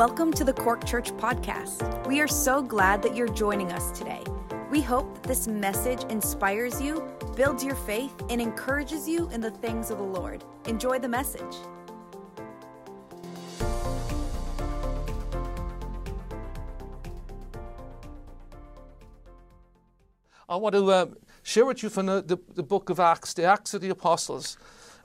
Welcome to the Cork Church Podcast. We are so glad that you're joining us today. We hope that this message inspires you, builds your faith, and encourages you in the things of the Lord. Enjoy the message. I want to um, share with you from the, the, the, book of Acts, the Acts of the Apostles.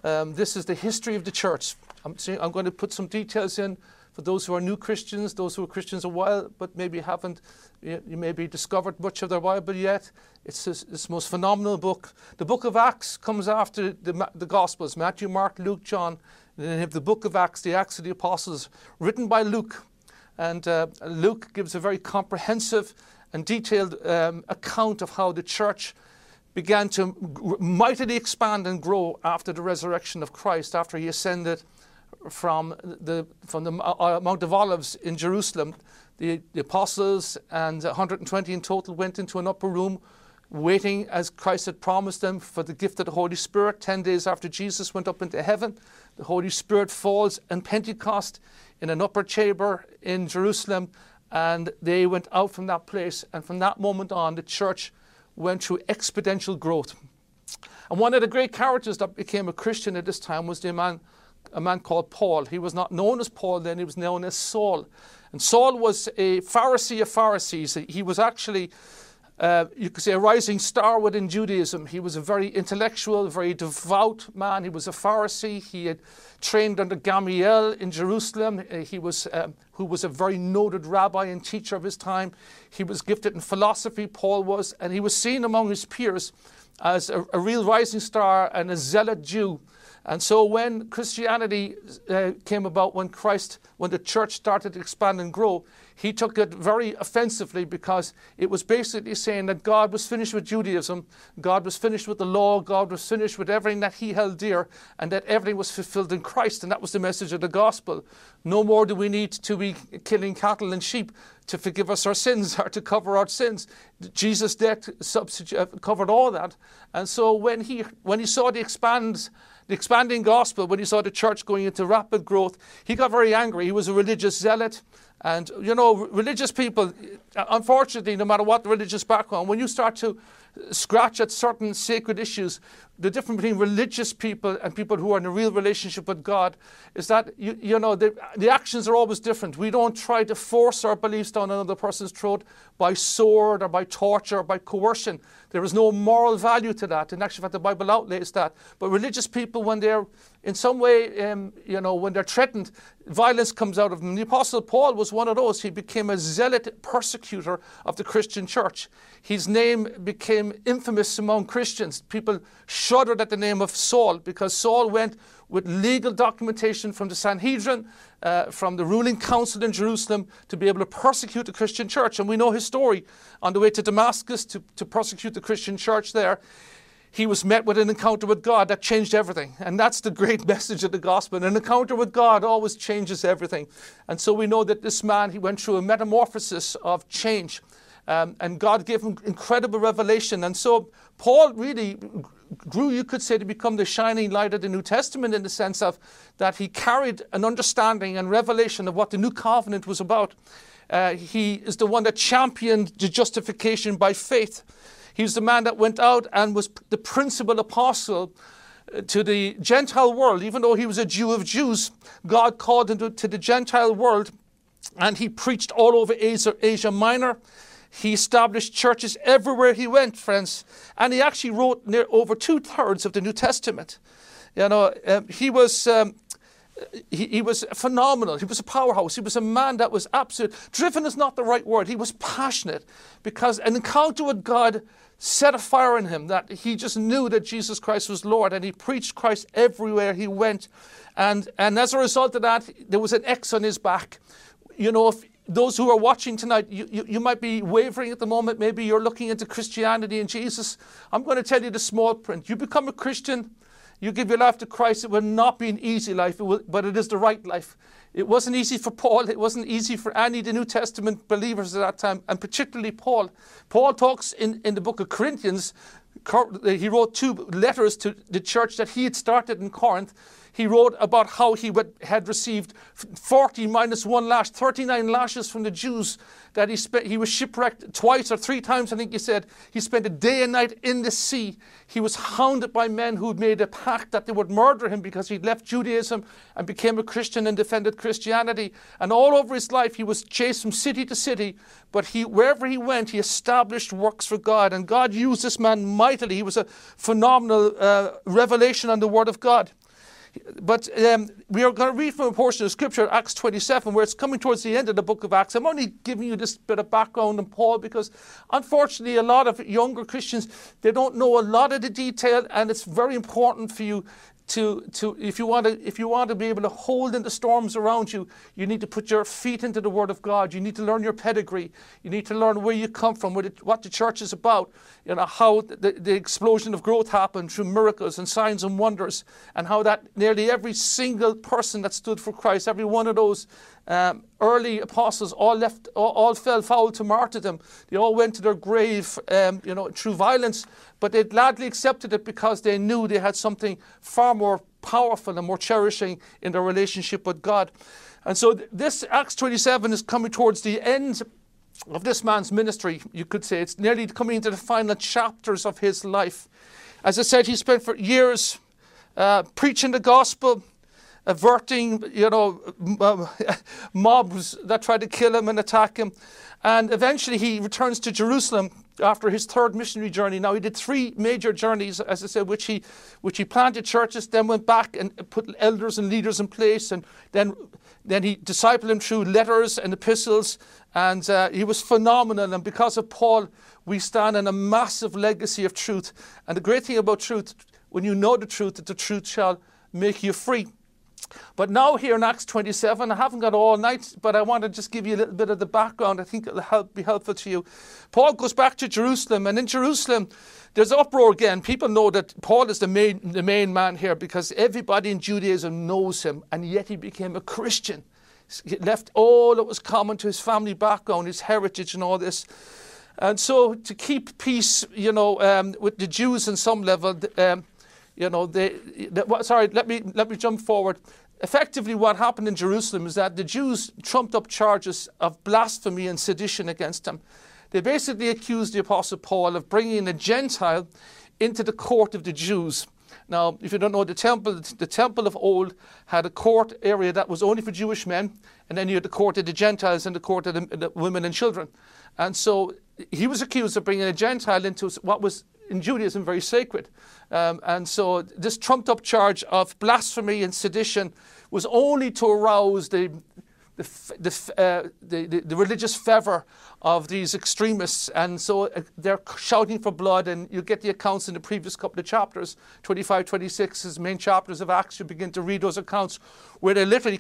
Um, this is the history of the church. I'm, I'm, going to put some details in for those who are new Christians, those who are Christians a while, but maybe haven't, you, maybe discovered much of their Bible yet. It's this, this, most phenomenal book. The book of Acts comes after the, the Gospels Matthew, Mark, Luke, John. And then you have the book of Acts, the Acts of the Apostles, written by Luke. And uh, Luke gives a very comprehensive and detailed um, account of how the church began to mightily expand and grow after the resurrection of Christ, after he ascended from the, from the uh, Mount of Olives in Jerusalem. The, the apostles and 120 in total went into an upper room waiting as Christ had promised them for the gift of the Holy Spirit. Ten days after Jesus went up into heaven, the Holy Spirit falls in Pentecost in an upper chamber in Jerusalem, and they went out from that place. And from that moment on, the church went through exponential growth. And one of the great characters that became a Christian at this time was the man a man called Paul. He was not known as Paul then, he was known as Saul. And Saul was a Pharisee of Pharisees. He was actually, uh, you could say, a rising star within Judaism. He was a very intellectual, very devout man. He was a Pharisee. He had trained under Gamaliel in Jerusalem, uh, he was, um, who was a very noted rabbi and teacher of his time. He was gifted in philosophy, Paul was, and he was seen among his peers as a, a real rising star and a zealot Jew. And so when Christianity uh, came about, when Christ, when the church started to expand and grow, he took it very offensively because it was basically saying that God was finished with Judaism, God was finished with the law, God was finished with everything that he held dear, and that everything was fulfilled in Christ. And that was the message of the gospel. No more do we need to be killing cattle and sheep to forgive us our sins or to cover our sins. Jesus' death uh, covered all that. And so when he, when he saw the expand, the expanding gospel, when he saw the church going into rapid growth, he got very angry. He was a religious zealot. And, you know, religious people, unfortunately, no matter what the religious background, when you start to scratch at certain sacred issues, the difference between religious people and people who are in a real relationship with God is that, you, you know, the, the actions are always different. We don't try to force our beliefs down another person's throat by sword or by torture or by coercion. There is no moral value to that. In actual fact, the Bible outlays that. But religious people, when they're in some way, um, you know, when they're threatened, violence comes out of them. The Apostle Paul was one of those. He became a zealot persecutor of the Christian church. His name became infamous among Christians. People shuddered at the name of Saul because Saul went with legal documentation from the Sanhedrin, uh, from the ruling council in Jerusalem, to be able to persecute the Christian church. And we know his story on the way to Damascus to, to persecute the Christian church there he was met with an encounter with God that changed everything. And that's the great message of the gospel. An encounter with God always changes everything. And so we know that this man, he went through a metamorphosis of change. Um, and God gave him incredible revelation. And so Paul really grew, you could say, to become the shining light of the New Testament in the sense of that he carried an understanding and revelation of what the new covenant was about. Uh, he is the one that championed the justification by faith. He was the man that went out and was the principal apostle uh, to the Gentile world. Even though he was a Jew of Jews, God called him to, to the Gentile world and he preached all over Asia, Asia Minor. He established churches everywhere he went, friends. And he actually wrote near over two thirds of the New Testament. You know, um, he was. Um, he, he, was phenomenal. He was a powerhouse. He was a man that was absolute. Driven is not the right word. He was passionate because an encounter with God set a fire in him that he just knew that Jesus Christ was Lord and he preached Christ everywhere he went. And, and as a result of that, there was an X on his back. You know, if those who are watching tonight, you, you, you might be wavering at the moment. Maybe you're looking into Christianity and Jesus. I'm going to tell you the small print. You become a Christian, you give your life to Christ. It will not be an easy life, it will, but it is the right life. It wasn't easy for Paul. It wasn't easy for any of the New Testament believers at that time, and particularly Paul. Paul talks in, in the book of Corinthians, he wrote two letters to the church that he had started in Corinth. He wrote about how he had received 40 minus one lash, 39 lashes from the Jews that he spent. He was shipwrecked twice or three times, I think he said. He spent a day and night in the sea. He was hounded by men who had made a pact that they would murder him because he'd left Judaism and became a Christian and defended Christianity. And all over his life, he was chased from city to city. But he, wherever he went, he established works for God. And God used this man mightily. He was a phenomenal uh, revelation on the Word of God. But um, we are going to read from a portion of Scripture, Acts 27, where it's coming towards the end of the book of Acts. I'm only giving you this bit of background on Paul because, unfortunately, a lot of younger Christians they don't know a lot of the detail, and it's very important for you to, to if you want to if you want to be able to hold in the storms around you, you need to put your feet into the Word of God. You need to learn your pedigree. You need to learn where you come from, what, it, what the church is about. You know how the, the explosion of growth happened through miracles and signs and wonders, and how that nearly every single person that stood for Christ, every one of those um, early apostles all left, all, all, fell foul to martyrdom. They all went to their grave, um, you know, through violence, but they gladly accepted it because they knew they had something far more powerful and more cherishing in their relationship with God. And so th- this Acts 27 is coming towards the end of this man's ministry, you could say. It's nearly coming into the final chapters of his life. As I said, he spent for years uh, preaching the gospel, averting, you know, mobs that tried to kill him and attack him. And eventually he returns to Jerusalem after his third missionary journey. Now he did three major journeys, as I said, which he which he planted churches, then went back and put elders and leaders in place, and then then he discipled them through letters and epistles, and uh, he was phenomenal. And because of Paul, we stand in a massive legacy of truth. And the great thing about truth, when you know the truth, that the truth shall make you free. But now, here in Acts 27, I haven't got all night, but I want to just give you a little bit of the background. I think it'll help, be helpful to you. Paul goes back to Jerusalem, and in Jerusalem, there's uproar again. People know that Paul is the main, the main man here because everybody in Judaism knows him, and yet he became a Christian. He left all that was common to his family background, his heritage, and all this. And so, to keep peace, you know, um, with the Jews on some level, um, you know, they, they, sorry, let me, let me jump forward. Effectively, what happened in Jerusalem is that the Jews trumped up charges of blasphemy and sedition against them. They basically accused the Apostle Paul of bringing a Gentile into the court of the Jews. Now, if you don't know, the temple, the temple of old had a court area that was only for Jewish men, and then you had the court of the Gentiles and the court of the, the women and children. And so he was accused of bringing a Gentile into what was in Judaism very sacred. Um, and so this trumped up charge of blasphemy and sedition was only to arouse the, the, the, uh, the, the, religious fervor of these extremists. And so uh, they're shouting for blood, and you get the accounts in the previous couple of chapters 25, 26, as main chapters of Acts. You begin to read those accounts where they literally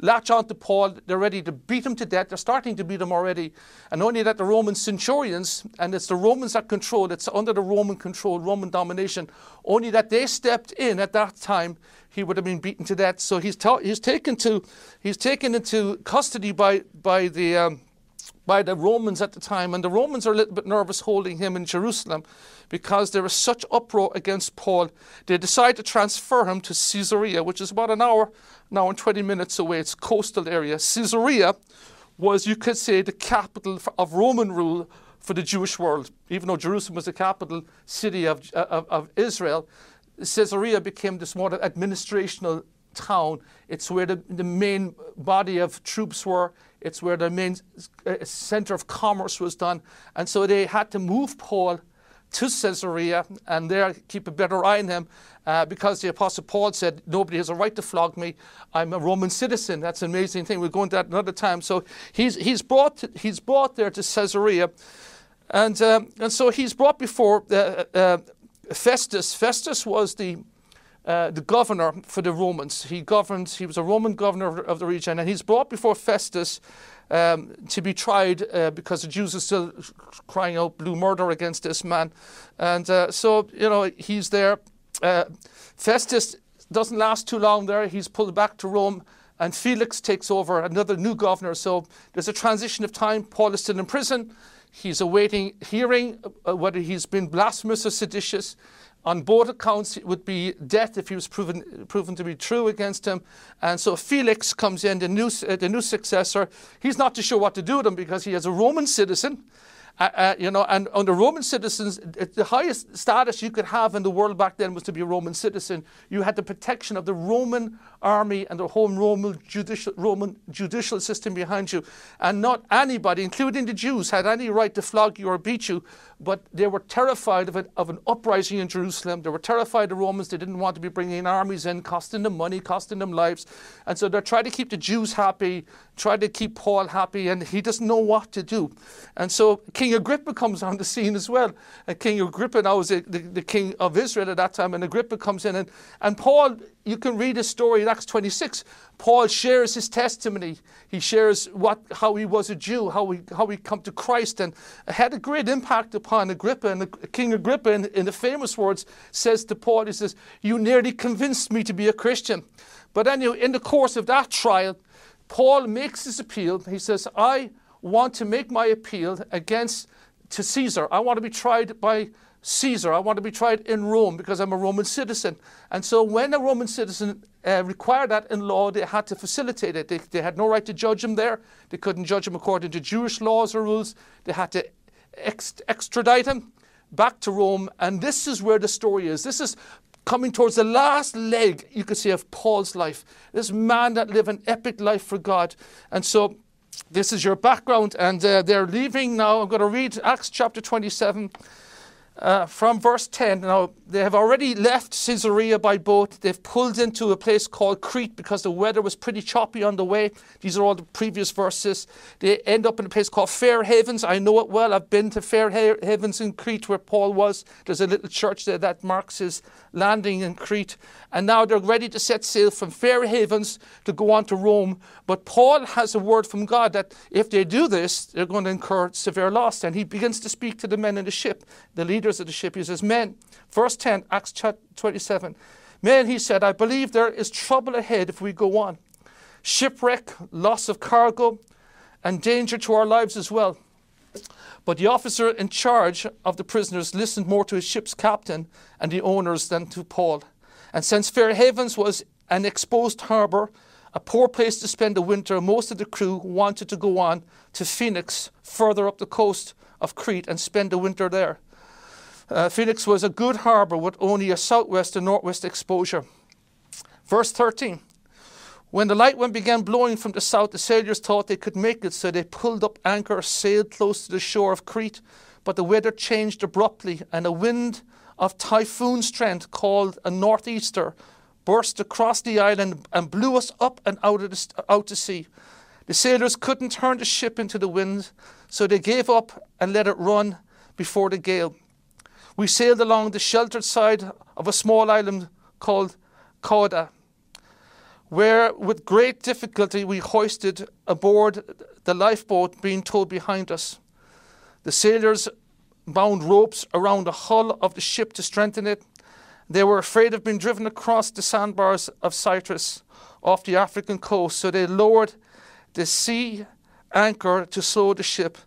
latch on to Paul. They're ready to beat him to death. They're starting to beat him already. And only that the Roman centurions, and it's the Romans that control, it's under the Roman control, Roman domination, only that they stepped in at that time, he would have been beaten to death. So he's, ta- he's, taken, to, he's taken into custody by, by the. Um, by the Romans at the time, and the Romans are a little bit nervous holding him in Jerusalem because there is such uproar against Paul. They decide to transfer him to Caesarea, which is about an hour now in 20 minutes away. It's coastal area. Caesarea was, you could say, the capital of Roman rule for the Jewish world. Even though Jerusalem was the capital city of, of, of Israel, Caesarea became this more administrational town. It's where the, the main body of troops were. It's where the main uh, center of commerce was done. And so they had to move Paul to Caesarea and there keep a better eye on him uh, because the Apostle Paul said, Nobody has a right to flog me. I'm a Roman citizen. That's an amazing thing. We'll go into that another time. So he's, he's, brought, to, he's brought there to Caesarea. And, um, and so he's brought before uh, uh, Festus. Festus was the, uh, the governor for the Romans. He governed, he was a Roman governor of the region, and he's brought before Festus um, to be tried uh, because the Jews are still crying out blue murder against this man. And uh, so, you know, he's there. Uh, Festus doesn't last too long there. He's pulled back to Rome, and Felix takes over, another new governor. So there's a transition of time. Paul is still in prison. He's awaiting hearing uh, whether he's been blasphemous or seditious on board accounts, it would be death if he was proven, proven to be true against him. And so Felix comes in, the new, uh, the new successor. He's not too sure what to do with him because he is a Roman citizen. Uh, uh, you know, and under Roman citizens, the highest status you could have in the world back then was to be a Roman citizen. You had the protection of the Roman army and the whole Roman judicial, Roman judicial system behind you. And not anybody, including the Jews, had any right to flog you or beat you, but they were terrified of, it, of an uprising in Jerusalem. They were terrified of the Romans. They didn't want to be bringing armies in, costing them money, costing them lives. And so they're trying to keep the Jews happy, try to keep Paul happy, and he doesn't know what to do. And so King Agrippa comes on the scene as well. And King Agrippa now was the, the, the king of Israel at that time, and Agrippa comes in, and, and Paul, you can read his story in Acts 26. Paul shares his testimony. He shares what, how he was a Jew, how he, how he come to Christ, and had a great impact upon Agrippa. And King Agrippa, in, in the famous words, says to Paul, he says, you nearly convinced me to be a Christian. But anyway, in the course of that trial, Paul makes his appeal. He says, I want to make my appeal against to Caesar. I want to be tried by Caesar. I want to be tried in Rome because I'm a Roman citizen. And so when a Roman citizen uh, required that in law, they had to facilitate it. They, they had no right to judge him there. They couldn't judge him according to Jewish laws or rules. They had to ex- extradite him back to Rome. And this is where the story is. This is coming towards the last leg, you could say, of Paul's life. This man that lived an epic life for God. And so this is your background. And uh, they're leaving now. I'm going to read Acts chapter 27 uh, from verse 10. Now, they have already left Caesarea by boat. They've pulled into a place called Crete because the weather was pretty choppy on the way. These are all the previous verses. They end up in a place called Fair Havens. I know it well. I've been to Fair Havens in Crete where Paul was. There's a little church there that marks his landing in Crete. And now they're ready to set sail from Fair Havens to go on to Rome. But Paul has a word from God that if they do this, they're going to incur severe loss. And he begins to speak to the men in the ship, the leaders of the ship. He says, Men, verse 10, Acts 27. Men, he said, I believe there is trouble ahead if we go on. Shipwreck, loss of cargo, and danger to our lives as well. But the officer in charge of the prisoners listened more to his ship's captain and the owners than to Paul. And since Fair Havens was an exposed harbour, a poor place to spend the winter, most of the crew wanted to go on to Phoenix, further up the coast of Crete, and spend the winter there. Uh, Phoenix was a good harbour with only a southwest and northwest exposure. Verse 13 when the light wind began blowing from the south, the sailors thought they could make it, so they pulled up anchor, sailed close to the shore of Crete. But the weather changed abruptly, and a wind of typhoon strength, called a northeaster, burst across the island and blew us up and out, of the, out to sea. The sailors couldn't turn the ship into the wind, so they gave up and let it run before the gale. We sailed along the sheltered side of a small island called Cauda where with great difficulty we hoisted aboard the lifeboat being towed behind us. The sailors bound ropes around the hull of the ship to strengthen it. They were afraid of being driven across the sandbars of Cyprus off the African coast, so they lowered the sea anchor to slow the ship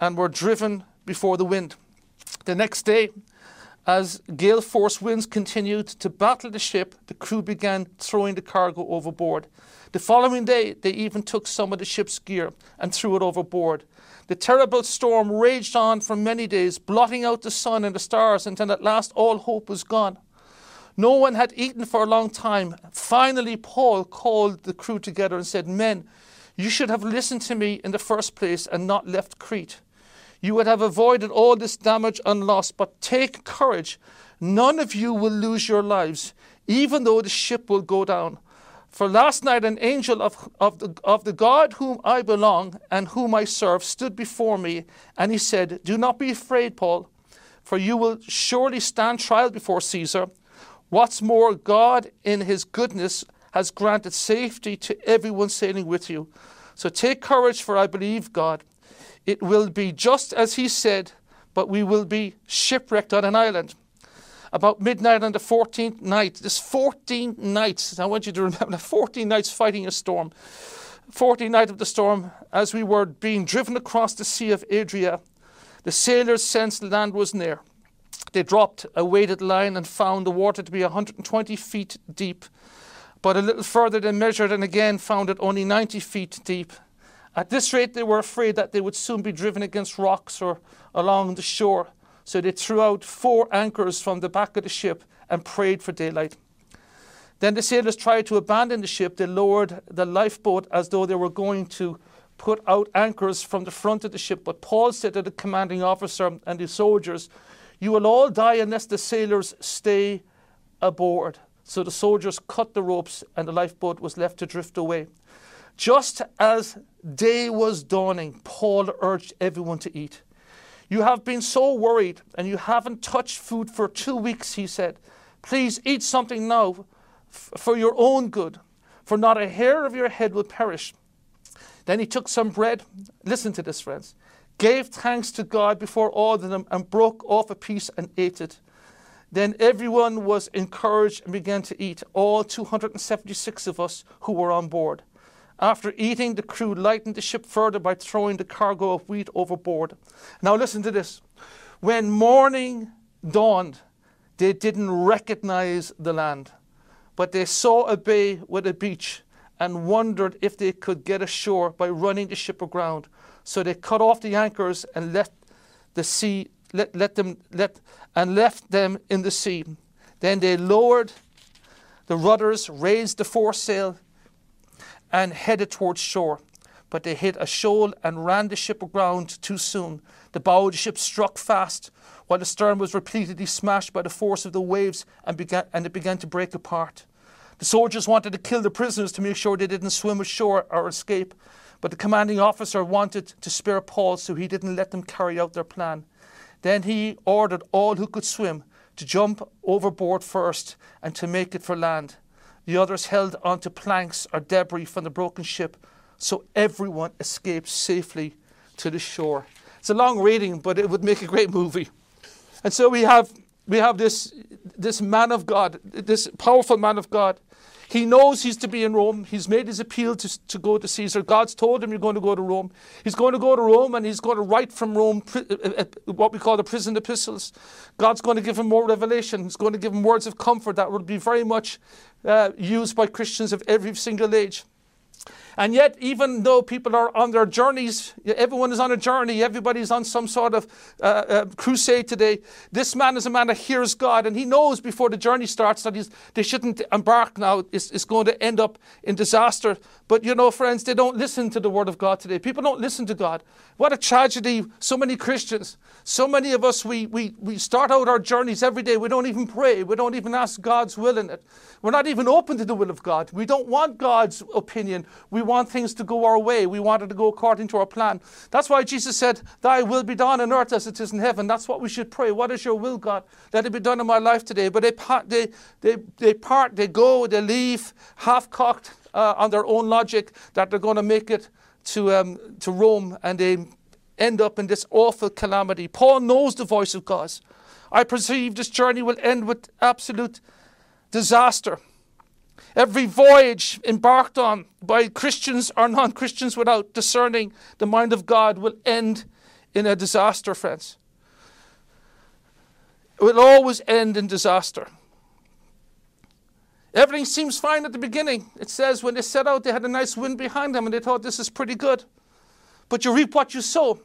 and were driven before the wind. The next day, as gale force winds continued to battle the ship, the crew began throwing the cargo overboard. The following day, they even took some of the ship's gear and threw it overboard. The terrible storm raged on for many days, blotting out the sun and the stars until at last all hope was gone. No one had eaten for a long time. Finally, Paul called the crew together and said, Men, you should have listened to me in the first place and not left Crete you would have avoided all this damage and loss. But take courage. None of you will lose your lives, even though the ship will go down. For last night, an angel of, of, the, of the God whom I belong and whom I serve stood before me, and he said, Do not be afraid, Paul, for you will surely stand trial before Caesar. What's more, God, in his goodness, has granted safety to everyone sailing with you. So take courage, for I believe God. It will be just as he said, but we will be shipwrecked on an island. About midnight on the 14th night, this 14 nights, I want you to remember, 14 nights fighting a storm. 14 night of the storm, as we were being driven across the Sea of Adria, the sailors sensed land was near. They dropped a weighted line and found the water to be 120 feet deep. But a little further they measured and again found it only 90 feet deep. At this rate, they were afraid that they would soon be driven against rocks or along the shore. So they threw out four anchors from the back of the ship and prayed for daylight. Then the sailors tried to abandon the ship. They lowered the lifeboat as though they were going to put out anchors from the front of the ship. But Paul said to the commanding officer and the soldiers, You will all die unless the sailors stay aboard. So the soldiers cut the ropes and the lifeboat was left to drift away. Just as day was dawning, Paul urged everyone to eat. You have been so worried and you haven't touched food for two weeks, he said. Please eat something now for your own good, for not a hair of your head will perish. Then he took some bread. Listen to this, friends. Gave thanks to God before all of them and broke off a piece and ate it. Then everyone was encouraged and began to eat, all 276 of us who were on board. After eating, the crew lightened the ship further by throwing the cargo of wheat overboard. Now, listen to this. When morning dawned, they didn't recognize the land, but they saw a bay with a beach and wondered if they could get ashore by running the ship aground. So they cut off the anchors and let the sea let, let them let and left them in the sea. Then they lowered the rudders, raised the foresail, and headed towards shore. But they hit a shoal and ran the ship aground too soon. The bow of the ship struck fast, while the stern was repeatedly smashed by the force of the waves and, began, and it began to break apart. The soldiers wanted to kill the prisoners to make sure they didn't swim ashore or escape, but the commanding officer wanted to spare Paul, so he didn't let them carry out their plan. Then he ordered all who could swim to jump overboard first and to make it for land. The others held onto planks or debris from the broken ship, so everyone escaped safely to the shore. It's a long reading, but it would make a great movie. And so we have we have this this man of God, this powerful man of God, he knows he's to be in Rome. He's made his appeal to, to go to Caesar. God's told him you're going to go to Rome. He's going to go to Rome and he's going to write from Rome uh, uh, uh, what we call the prison epistles. God's going to give him more revelation. He's going to give him words of comfort that will be very much uh, used by Christians of every single age. And yet, even though people are on their journeys, everyone is on a journey, everybody's on some sort of uh, uh, crusade today. This man is a man that hears God, and he knows before the journey starts that they shouldn't embark now. It's, it's going to end up in disaster. But you know, friends, they don't listen to the word of God today. People don't listen to God. What a tragedy. So many Christians, so many of us, we, we, we start out our journeys every day. We don't even pray, we don't even ask God's will in it. We're not even open to the will of God. We don't want God's opinion. We want things to go our way. We want it to go according to our plan. That's why Jesus said, Thy will be done on earth as it is in heaven. That's what we should pray. What is your will, God? Let it be done in my life today. But they, they, they, they part, they go, they leave, half cocked uh, on their own logic that they're going to make it to, um, to Rome and they end up in this awful calamity. Paul knows the voice of God. I perceive this journey will end with absolute disaster. Every voyage embarked on by Christians or non Christians without discerning the mind of God will end in a disaster, friends. It will always end in disaster. Everything seems fine at the beginning. It says when they set out, they had a nice wind behind them and they thought this is pretty good. But you reap what you sow.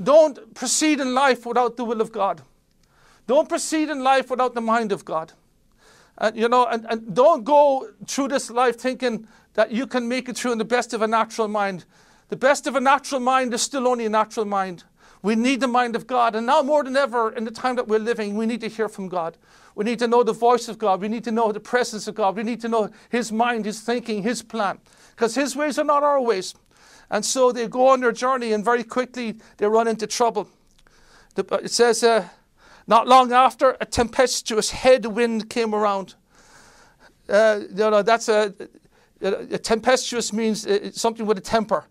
Don't proceed in life without the will of God. Don't proceed in life without the mind of God. Uh, you know, and, and don't go through this life thinking that you can make it through in the best of a natural mind. The best of a natural mind is still only a natural mind. We need the mind of God. And now more than ever, in the time that we're living, we need to hear from God. We need to know the voice of God. We need to know the presence of God. We need to know His mind, His thinking, His plan. Because His ways are not our ways. And so they go on their journey, and very quickly they run into trouble. It says, uh, not long after, a tempestuous headwind came around. Uh, you know, that's a, a tempestuous means uh, something with a temper.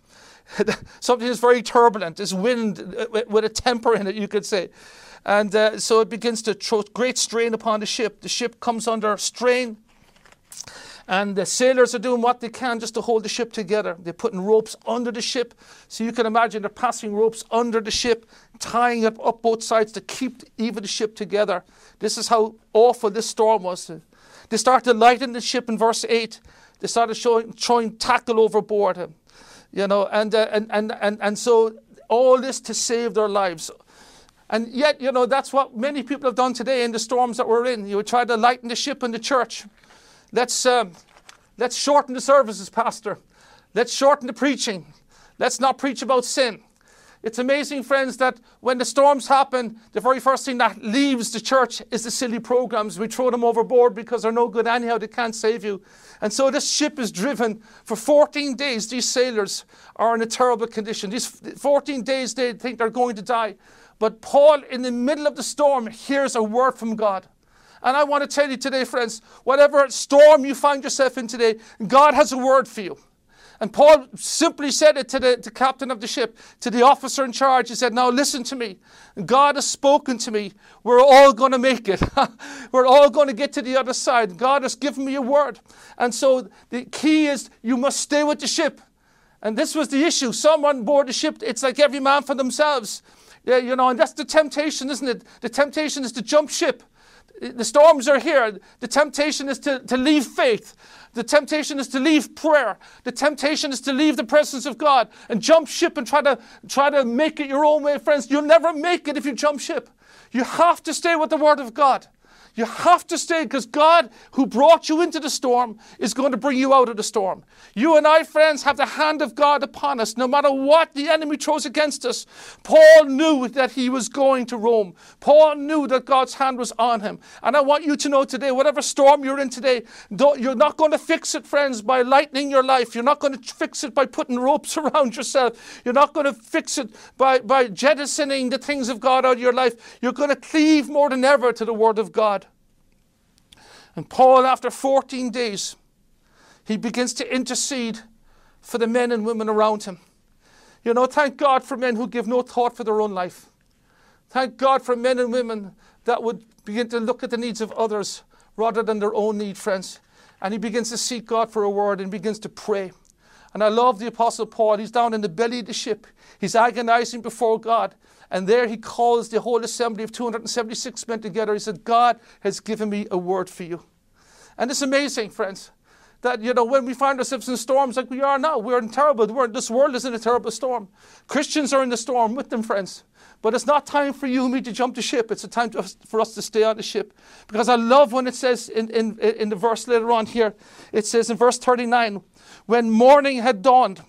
something is very turbulent. There's wind uh, with a temper in it, you could say. And uh, so it begins to throw great strain upon the ship. The ship comes under strain. And the sailors are doing what they can just to hold the ship together. They're putting ropes under the ship. So you can imagine they're passing ropes under the ship, tying it up both sides to keep even the ship together. This is how awful this storm was. They started lighting the ship in verse 8. They started showing, throwing tackle overboard. You know, and, uh, and, and, and, and so all this to save their lives. And yet, you know, that's what many people have done today in the storms that we're in. You would try to lighten the ship in the church. Let's, um, let's shorten the services, Pastor. Let's shorten the preaching. Let's not preach about sin. It's amazing, friends, that when the storms happen, the very first thing that leaves the church is the silly programs. We throw them overboard because they're no good anyhow, they can't save you. And so this ship is driven for 14 days. These sailors are in a terrible condition. These 14 days they think they're going to die. But Paul, in the middle of the storm, hears a word from God. And I want to tell you today, friends, whatever storm you find yourself in today, God has a word for you. And Paul simply said it to the, the captain of the ship, to the officer in charge. He said, Now listen to me. God has spoken to me. We're all going to make it. We're all going to get to the other side. God has given me a word. And so the key is you must stay with the ship. And this was the issue. Someone board the ship, it's like every man for themselves. Yeah, you know, and that's the temptation, isn't it? The temptation is to jump ship. The storms are here. The temptation is to, to leave faith. The temptation is to leave prayer. The temptation is to leave the presence of God and jump ship and try to try to make it your own way, friends. You'll never make it if you jump ship. You have to stay with the Word of God. You have to stay because God, who brought you into the storm, is going to bring you out of the storm. You and I, friends, have the hand of God upon us no matter what the enemy throws against us. Paul knew that he was going to Rome. Paul knew that God's hand was on him. And I want you to know today, whatever storm you're in today, you're not going to fix it, friends, by lightening your life. You're not going to fix it by putting ropes around yourself. You're not going to fix it by, by jettisoning the things of God out of your life. You're going to cleave more than ever to the Word of God. And Paul, after 14 days, he begins to intercede for the men and women around him. You know, thank God for men who give no thought for their own life. Thank God for men and women that would begin to look at the needs of others rather than their own need, friends. And he begins to seek God for a word and begins to pray. And I love the Apostle Paul. He's down in the belly of the ship. He's agonizing before God. And there he calls the whole assembly of 276 men together. He said, God has given me a word for you. And it's amazing, friends, that you know when we find ourselves in storms like we are now, we're in terrible. We're, this world is in a terrible storm. Christians are in the storm with them, friends. But it's not time for you and me to jump the ship. It's a time to, for us to stay on the ship. Because I love when it says in, in, in the verse later on here, it says in verse 39, when morning had dawned,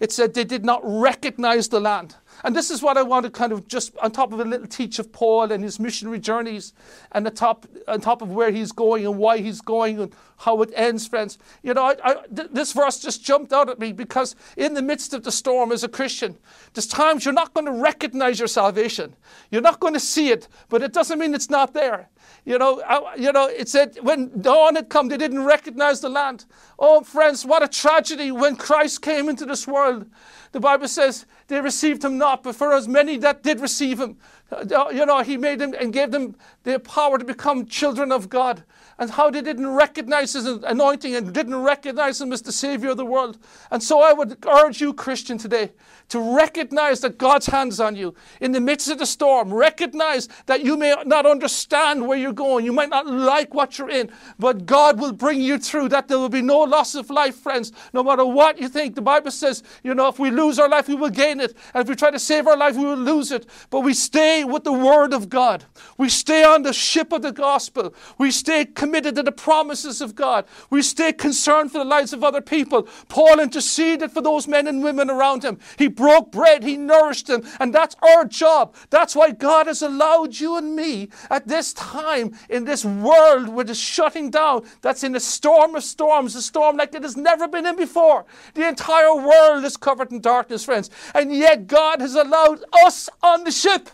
it said they did not recognize the land. And this is what I want to kind of just on top of a little teach of Paul and his missionary journeys and the top on top of where he's going and why he's going and how it ends, friends. You know, I, I, th- this verse just jumped out at me because in the midst of the storm as a Christian, there's times you're not going to recognize your salvation. You're not going to see it, but it doesn't mean it's not there. You know, I, you know, it said when dawn had come, they didn't recognize the land. Oh, friends, what a tragedy when Christ came into this world. The Bible says they received him not, but for as many that did receive him, uh, you know, he made them and gave them the power to become children of God and how they didn't recognize his anointing and didn't recognize him as the Savior of the world. And so I would urge you, Christian, today to recognize that God's hand is on you in the midst of the storm. Recognize that you may not understand where you're going, you might not like what you're in, but God will bring you through, that there will be no loss of life, friends, no matter what you think. The Bible says, you know, if we lose our life, we will gain it. And if we try to save our life, we will lose it. But we stay with the Word of God, we stay on the ship of the gospel, we stay committed committed to the promises of God. We stay concerned for the lives of other people. Paul interceded for those men and women around him. He broke bread, he nourished them, and that's our job. That's why God has allowed you and me at this time in this world where it's shutting down, that's in a storm of storms, a storm like it has never been in before. The entire world is covered in darkness, friends, and yet God has allowed us on the ship.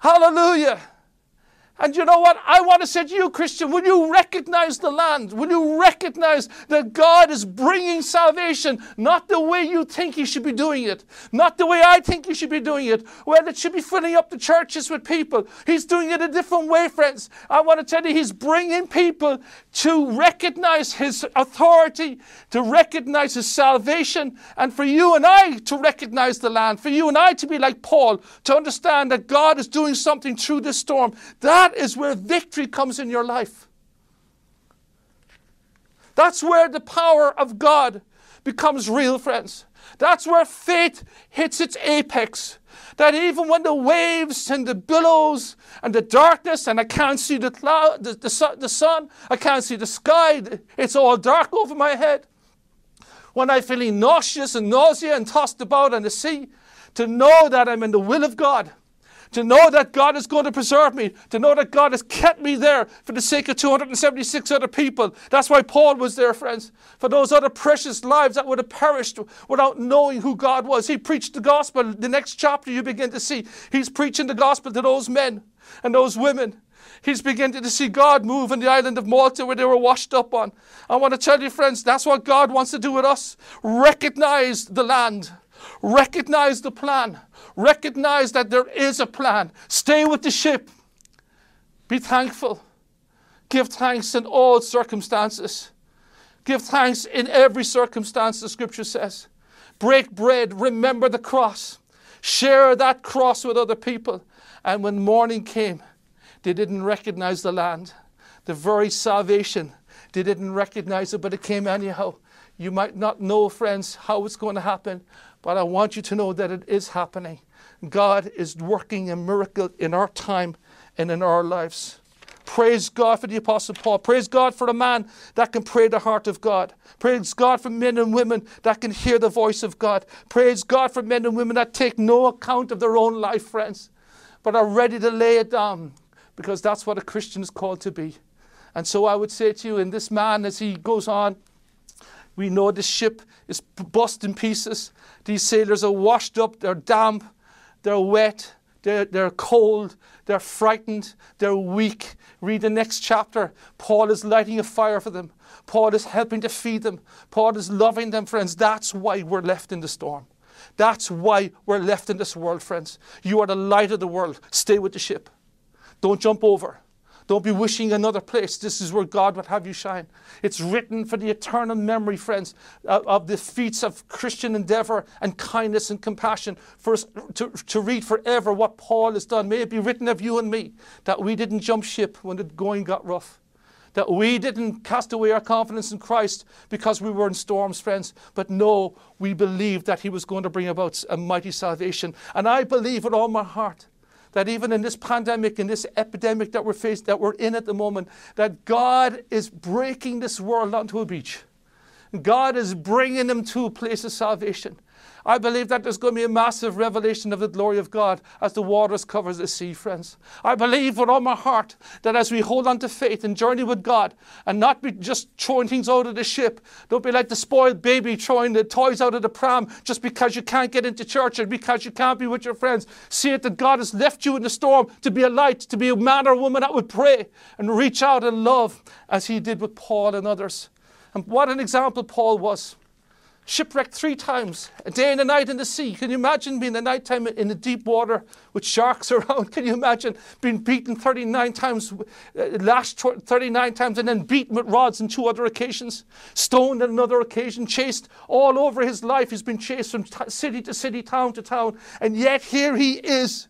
Hallelujah. And you know what? I want to say to you, Christian, will you recognize the land? Will you recognize that God is bringing salvation, not the way you think He should be doing it, not the way I think He should be doing it, well, it should be filling up the churches with people. He's doing it a different way, friends. I want to tell you, He's bringing people to recognize His authority, to recognize His salvation, and for you and I to recognize the land, for you and I to be like Paul, to understand that God is doing something through this storm. That that is where victory comes in your life. That's where the power of God becomes real, friends. That's where faith hits its apex. That even when the waves and the billows and the darkness, and I can't see the cloud, the, the, the sun, I can't see the sky, it's all dark over my head. When I'm feeling nauseous and nausea and tossed about on the sea, to know that I'm in the will of God to know that God is going to preserve me, to know that God has kept me there for the sake of 276 other people. That's why Paul was there, friends, for those other precious lives that would have perished without knowing who God was. He preached the gospel. The next chapter you begin to see, he's preaching the gospel to those men and those women. He's beginning to see God move in the island of Malta where they were washed up on. I want to tell you, friends, that's what God wants to do with us. Recognize the land Recognize the plan. Recognize that there is a plan. Stay with the ship. Be thankful. Give thanks in all circumstances. Give thanks in every circumstance, the scripture says. Break bread. Remember the cross. Share that cross with other people. And when morning came, they didn't recognize the land. The very salvation, they didn't recognize it, but it came anyhow. You might not know, friends, how it's going to happen, but I want you to know that it is happening. God is working a miracle in our time and in our lives. Praise God for the Apostle Paul. Praise God for a man that can pray the heart of God. Praise God for men and women that can hear the voice of God. Praise God for men and women that take no account of their own life, friends, but are ready to lay it down because that's what a Christian is called to be. And so I would say to you, in this man, as he goes on, we know the ship is bust in pieces. These sailors are washed up, they're damp, they're wet, they're, they're cold, they're frightened, they're weak. Read the next chapter. Paul is lighting a fire for them. Paul is helping to feed them. Paul is loving them, friends. That's why we're left in the storm. That's why we're left in this world, friends. You are the light of the world. Stay with the ship. Don't jump over. Don't be wishing another place. This is where God would have you shine. It's written for the eternal memory, friends, of the feats of Christian endeavor and kindness and compassion for us to, to read forever what Paul has done. May it be written of you and me that we didn't jump ship when the going got rough. That we didn't cast away our confidence in Christ because we were in storms, friends. But no, we believed that He was going to bring about a mighty salvation. And I believe with all my heart that even in this pandemic, in this epidemic that we're faced, that we're in at the moment, that God is breaking this world onto a beach. God is bringing them to a place of salvation. I believe that there's going to be a massive revelation of the glory of God as the waters cover the sea, friends. I believe with all my heart that as we hold on to faith and journey with God and not be just throwing things out of the ship, don't be like the spoiled baby throwing the toys out of the pram just because you can't get into church and because you can't be with your friends. See it that God has left you in the storm to be a light, to be a man or woman that would pray and reach out and love as he did with Paul and others. And what an example Paul was shipwrecked three times, a day and a night in the sea. Can you imagine being a nighttime in the deep water with sharks around? Can you imagine being beaten 39 times, uh, lashed 39 times, and then beaten with rods on two other occasions, stoned on another occasion, chased all over his life? He's been chased from city to city, town to town, and yet here he is,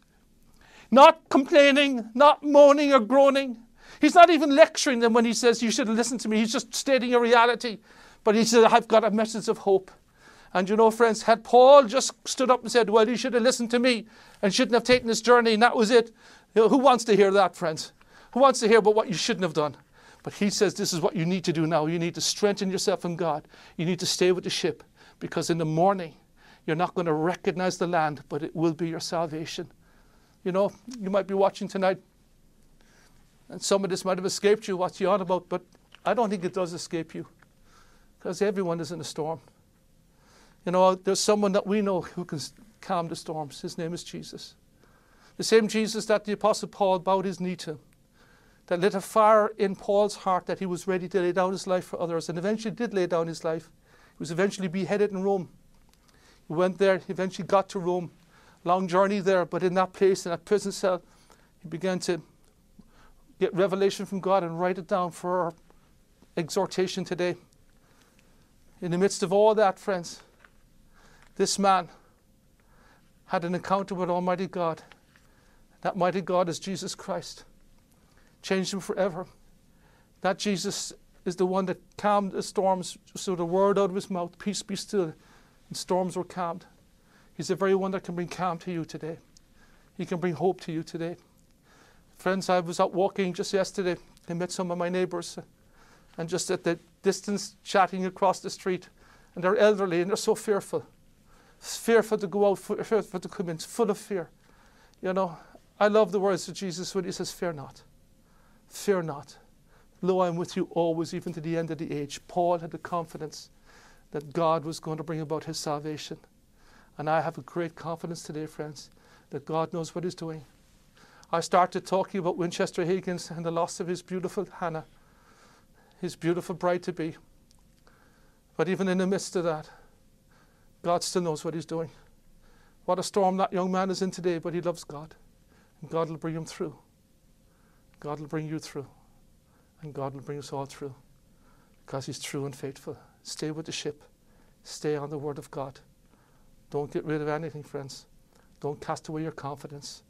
not complaining, not moaning or groaning. He's not even lecturing them when he says, You should listen to me. He's just stating a reality. But he said, I've got a message of hope. And you know, friends, had Paul just stood up and said, Well, you should have listened to me and shouldn't have taken this journey, and that was it. You know, who wants to hear that, friends? Who wants to hear about what you shouldn't have done? But he says, This is what you need to do now. You need to strengthen yourself in God. You need to stay with the ship because in the morning, you're not going to recognize the land, but it will be your salvation. You know, you might be watching tonight, and some of this might have escaped you, what you're on about, but I don't think it does escape you. Because everyone is in a storm. You know, there's someone that we know who can calm the storms. His name is Jesus. The same Jesus that the Apostle Paul bowed his knee to that lit a fire in Paul's heart that he was ready to lay down his life for others and eventually did lay down his life. He was eventually beheaded in Rome. He went there, he eventually got to Rome. Long journey there, but in that place, in that prison cell, he began to get revelation from God and write it down for our exhortation today. In the midst of all that, friends, this man had an encounter with Almighty God. That mighty God is Jesus Christ. Changed him forever. That Jesus is the one that calmed the storms, so the word out of his mouth, peace be still, and storms were calmed. He's the very one that can bring calm to you today. He can bring hope to you today. Friends, I was out walking just yesterday. I met some of my neighbours, and just at the distance, chatting across the street, and they're elderly and they're so fearful fearful to go out, fearful to come in, full of fear. You know, I love the words of Jesus when he says, Fear not. Fear not. Lo, I'm with you always, even to the end of the age. Paul had the confidence that God was going to bring about his salvation. And I have a great confidence today, friends, that God knows what he's doing. I started talking about Winchester Higgins and the loss of his beautiful Hannah, his beautiful bride to be. But even in the midst of that, God still knows what He's doing. What a storm that young man is in today, but he loves God. And God will bring him through. God will bring you through. And God will bring us all through. Because He's true and faithful. Stay with the ship. Stay on the Word of God. Don't get rid of anything, friends. Don't cast away your confidence,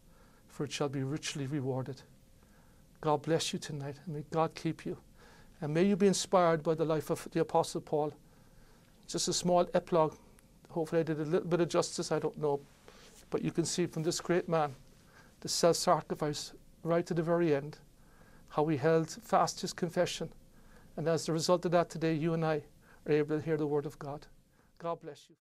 for it shall be richly rewarded. God bless you tonight, and may God keep you. And may you be inspired by the life of the Apostle Paul. Just a small epilogue Hopefully, I did a little bit of justice, I don't know. But you can see from this great man, the self sacrifice right to the very end, how he held fast his confession. And as a result of that, today, you and I are able to hear the word of God. God bless you.